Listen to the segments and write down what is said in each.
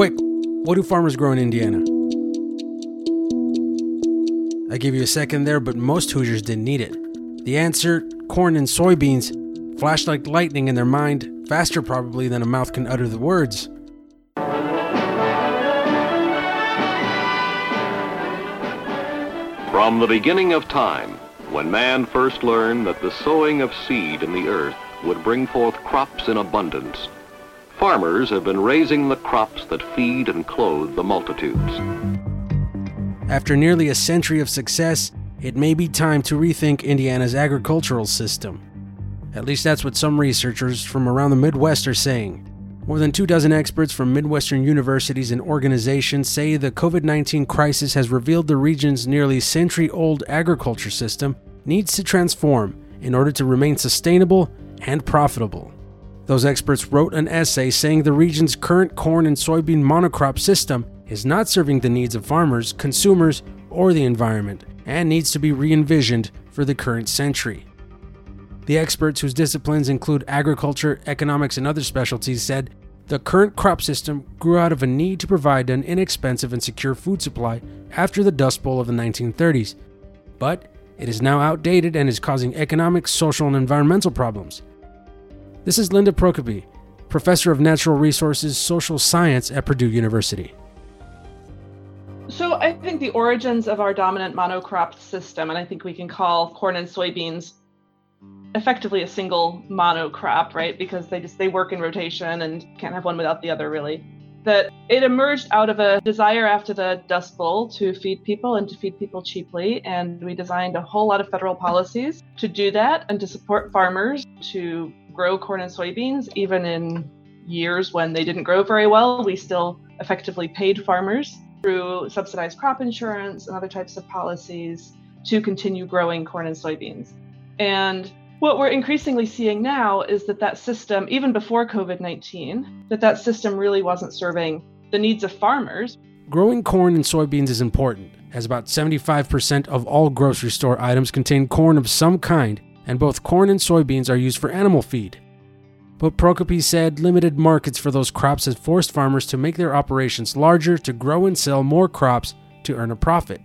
Quick, what do farmers grow in Indiana? I gave you a second there, but most Hoosiers didn't need it. The answer corn and soybeans flashed like lightning in their mind, faster probably than a mouth can utter the words. From the beginning of time, when man first learned that the sowing of seed in the earth would bring forth crops in abundance, farmers have been raising the crops that feed and clothe the multitudes. After nearly a century of success, it may be time to rethink Indiana's agricultural system. At least that's what some researchers from around the Midwest are saying. More than two dozen experts from Midwestern universities and organizations say the COVID 19 crisis has revealed the region's nearly century old agriculture system needs to transform in order to remain sustainable and profitable. Those experts wrote an essay saying the region's current corn and soybean monocrop system is not serving the needs of farmers, consumers, or the environment, and needs to be re envisioned for the current century. The experts, whose disciplines include agriculture, economics, and other specialties, said the current crop system grew out of a need to provide an inexpensive and secure food supply after the Dust Bowl of the 1930s. But it is now outdated and is causing economic, social, and environmental problems. This is Linda Prokopy, professor of natural resources social science at Purdue University. So I think the origins of our dominant monocrop system, and I think we can call corn and soybeans effectively a single monocrop, right? Because they just they work in rotation and can't have one without the other really. That it emerged out of a desire after the Dust Bowl to feed people and to feed people cheaply. And we designed a whole lot of federal policies to do that and to support farmers to grow corn and soybeans, even in years when they didn't grow very well. We still effectively paid farmers through subsidized crop insurance and other types of policies to continue growing corn and soybeans. And what we're increasingly seeing now is that that system, even before COVID 19, that that system really wasn't serving the needs of farmers. Growing corn and soybeans is important, as about 75% of all grocery store items contain corn of some kind, and both corn and soybeans are used for animal feed. But Prokopy said limited markets for those crops has forced farmers to make their operations larger to grow and sell more crops to earn a profit.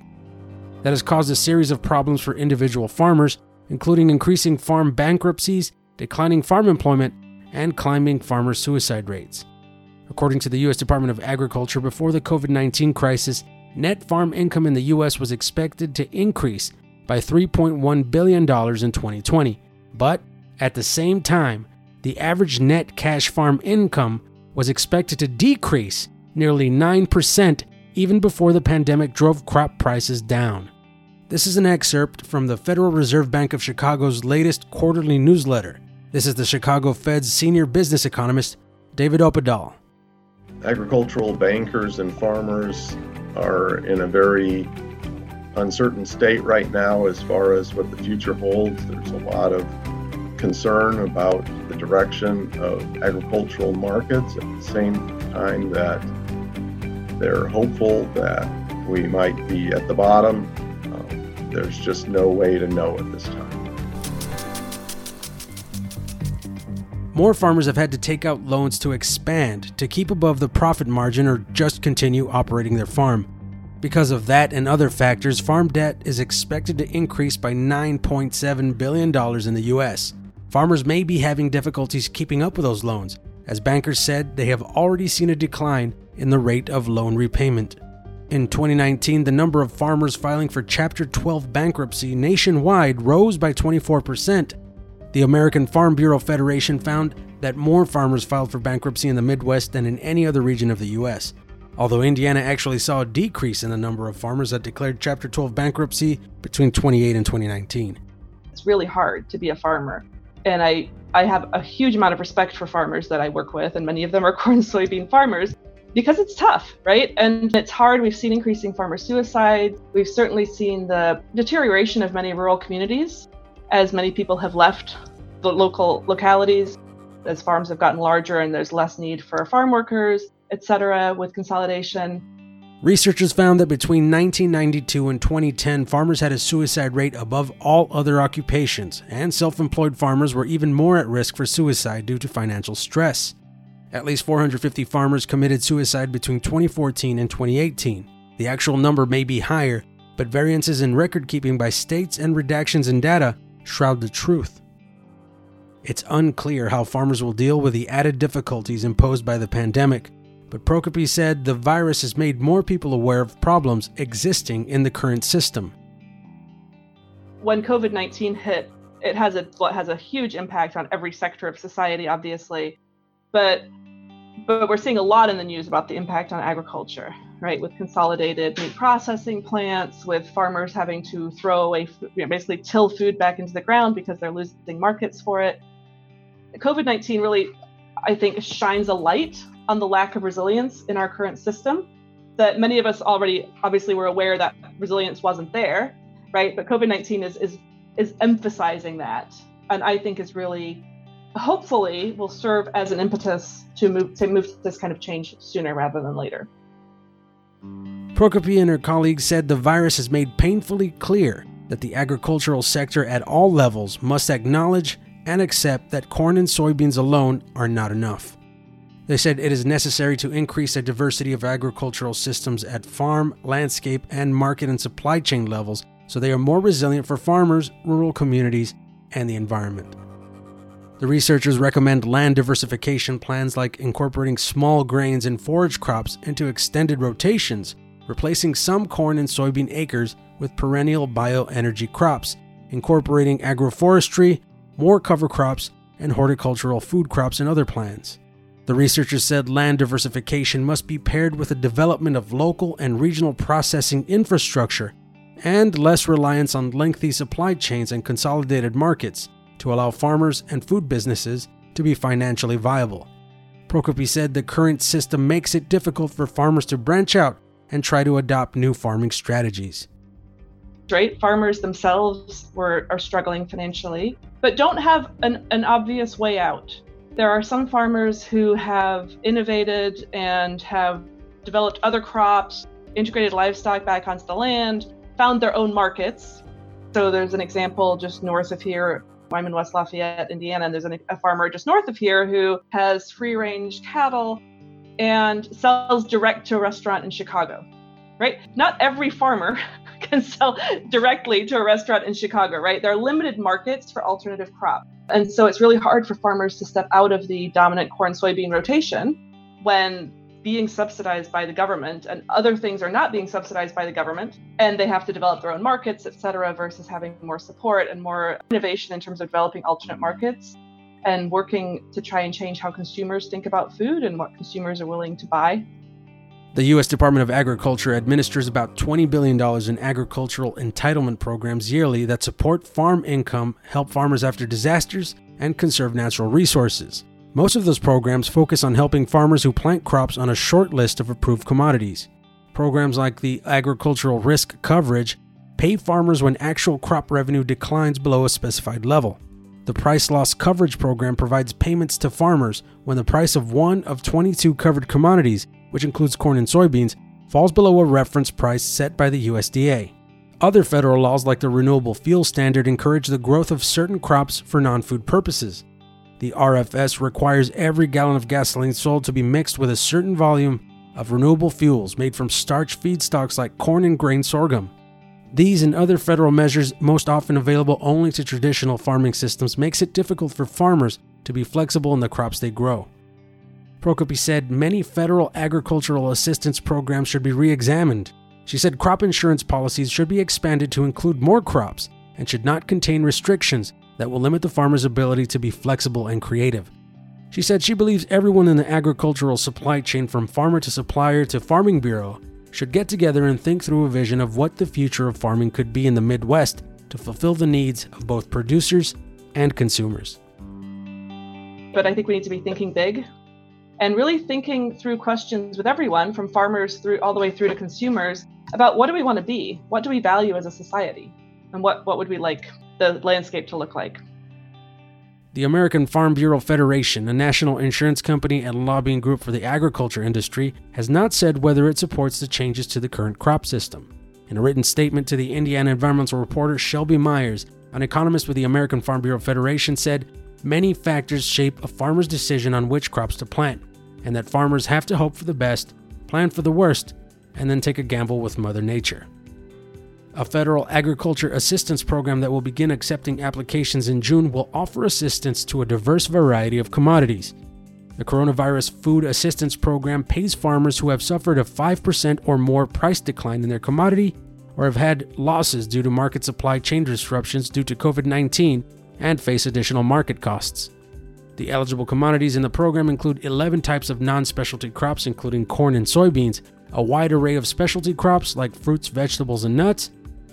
That has caused a series of problems for individual farmers including increasing farm bankruptcies, declining farm employment, and climbing farmer suicide rates. According to the U.S. Department of Agriculture, before the COVID 19 crisis, net farm income in the U.S. was expected to increase by $3.1 billion in 2020. But at the same time, the average net cash farm income was expected to decrease nearly 9% even before the pandemic drove crop prices down. This is an excerpt from the Federal Reserve Bank of Chicago's latest quarterly newsletter. This is the Chicago Fed's senior business economist, David Oppedahl. Agricultural bankers and farmers are in a very uncertain state right now as far as what the future holds. There's a lot of concern about the direction of agricultural markets at the same time that they're hopeful that we might be at the bottom um, there's just no way to know at this time. More farmers have had to take out loans to expand, to keep above the profit margin, or just continue operating their farm. Because of that and other factors, farm debt is expected to increase by $9.7 billion in the U.S. Farmers may be having difficulties keeping up with those loans. As bankers said, they have already seen a decline in the rate of loan repayment. In 2019, the number of farmers filing for Chapter 12 bankruptcy nationwide rose by 24%. The American Farm Bureau Federation found that more farmers filed for bankruptcy in the Midwest than in any other region of the U.S. Although Indiana actually saw a decrease in the number of farmers that declared Chapter 12 bankruptcy between 28 and 2019. It's really hard to be a farmer. And I, I have a huge amount of respect for farmers that I work with, and many of them are corn soybean farmers because it's tough, right? And it's hard. We've seen increasing farmer suicide. We've certainly seen the deterioration of many rural communities as many people have left the local localities, as farms have gotten larger and there's less need for farm workers, etc., with consolidation. Researchers found that between 1992 and 2010, farmers had a suicide rate above all other occupations, and self employed farmers were even more at risk for suicide due to financial stress. At least 450 farmers committed suicide between 2014 and 2018. The actual number may be higher, but variances in record keeping by states and redactions in data shroud the truth. It's unclear how farmers will deal with the added difficulties imposed by the pandemic, but Prokopy said the virus has made more people aware of problems existing in the current system. When COVID 19 hit, it has a has a huge impact on every sector of society, obviously, but but we're seeing a lot in the news about the impact on agriculture, right? With consolidated meat processing plants, with farmers having to throw away, you know, basically till food back into the ground because they're losing markets for it. COVID 19 really, I think, shines a light on the lack of resilience in our current system. That many of us already obviously were aware that resilience wasn't there, right? But COVID 19 is, is, is emphasizing that. And I think is really, hopefully, will serve as an impetus to move, to move this kind of change sooner rather than later. Prokopy and her colleagues said the virus has made painfully clear that the agricultural sector at all levels must acknowledge and accept that corn and soybeans alone are not enough. They said it is necessary to increase the diversity of agricultural systems at farm, landscape, and market and supply chain levels so they are more resilient for farmers, rural communities, and the environment. The researchers recommend land diversification plans like incorporating small grains and forage crops into extended rotations, replacing some corn and soybean acres with perennial bioenergy crops, incorporating agroforestry, more cover crops, and horticultural food crops and other plants. The researchers said land diversification must be paired with the development of local and regional processing infrastructure and less reliance on lengthy supply chains and consolidated markets to allow farmers and food businesses to be financially viable. Prokopy said the current system makes it difficult for farmers to branch out and try to adopt new farming strategies right? Farmers themselves were, are struggling financially, but don't have an, an obvious way out. There are some farmers who have innovated and have developed other crops, integrated livestock back onto the land, found their own markets. So there's an example just north of here. I'm in West Lafayette, Indiana, and there's a farmer just north of here who has free range cattle and sells direct to a restaurant in Chicago, right? Not every farmer can sell directly to a restaurant in Chicago, right? There are limited markets for alternative crop. And so it's really hard for farmers to step out of the dominant corn soybean rotation when being subsidized by the government and other things are not being subsidized by the government and they have to develop their own markets, et cetera, versus having more support and more innovation in terms of developing alternate markets and working to try and change how consumers think about food and what consumers are willing to buy. The U.S. Department of Agriculture administers about $20 billion in agricultural entitlement programs yearly that support farm income, help farmers after disasters, and conserve natural resources. Most of those programs focus on helping farmers who plant crops on a short list of approved commodities. Programs like the Agricultural Risk Coverage pay farmers when actual crop revenue declines below a specified level. The Price Loss Coverage Program provides payments to farmers when the price of one of 22 covered commodities which includes corn and soybeans, falls below a reference price set by the USDA. Other federal laws, like the Renewable Fuel Standard, encourage the growth of certain crops for non food purposes. The RFS requires every gallon of gasoline sold to be mixed with a certain volume of renewable fuels made from starch feedstocks like corn and grain sorghum. These and other federal measures, most often available only to traditional farming systems, makes it difficult for farmers to be flexible in the crops they grow. Prokopy said many federal agricultural assistance programs should be re examined. She said crop insurance policies should be expanded to include more crops and should not contain restrictions that will limit the farmer's ability to be flexible and creative. She said she believes everyone in the agricultural supply chain, from farmer to supplier to farming bureau, should get together and think through a vision of what the future of farming could be in the Midwest to fulfill the needs of both producers and consumers. But I think we need to be thinking big and really thinking through questions with everyone from farmers through all the way through to consumers about what do we want to be? What do we value as a society? And what what would we like the landscape to look like? The American Farm Bureau Federation, a national insurance company and lobbying group for the agriculture industry, has not said whether it supports the changes to the current crop system. In a written statement to the Indiana environmental reporter Shelby Myers, an economist with the American Farm Bureau Federation said, Many factors shape a farmer's decision on which crops to plant. and that farmers have to hope for the best, plan for the worst, and then take a gamble with Mother Nature. A federal agriculture assistance program that will begin accepting applications in June will offer assistance to a diverse variety of commodities. The Coronavirus Food Assistance Program pays farmers who have suffered a 5% or more price decline in their commodity or have had losses due to market supply chain disruptions due to COVID 19 and face additional market costs. The eligible commodities in the program include 11 types of non specialty crops, including corn and soybeans, a wide array of specialty crops like fruits, vegetables, and nuts,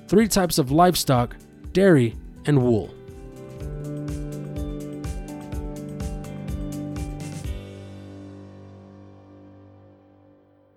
three types of livestock, dairy, and wool.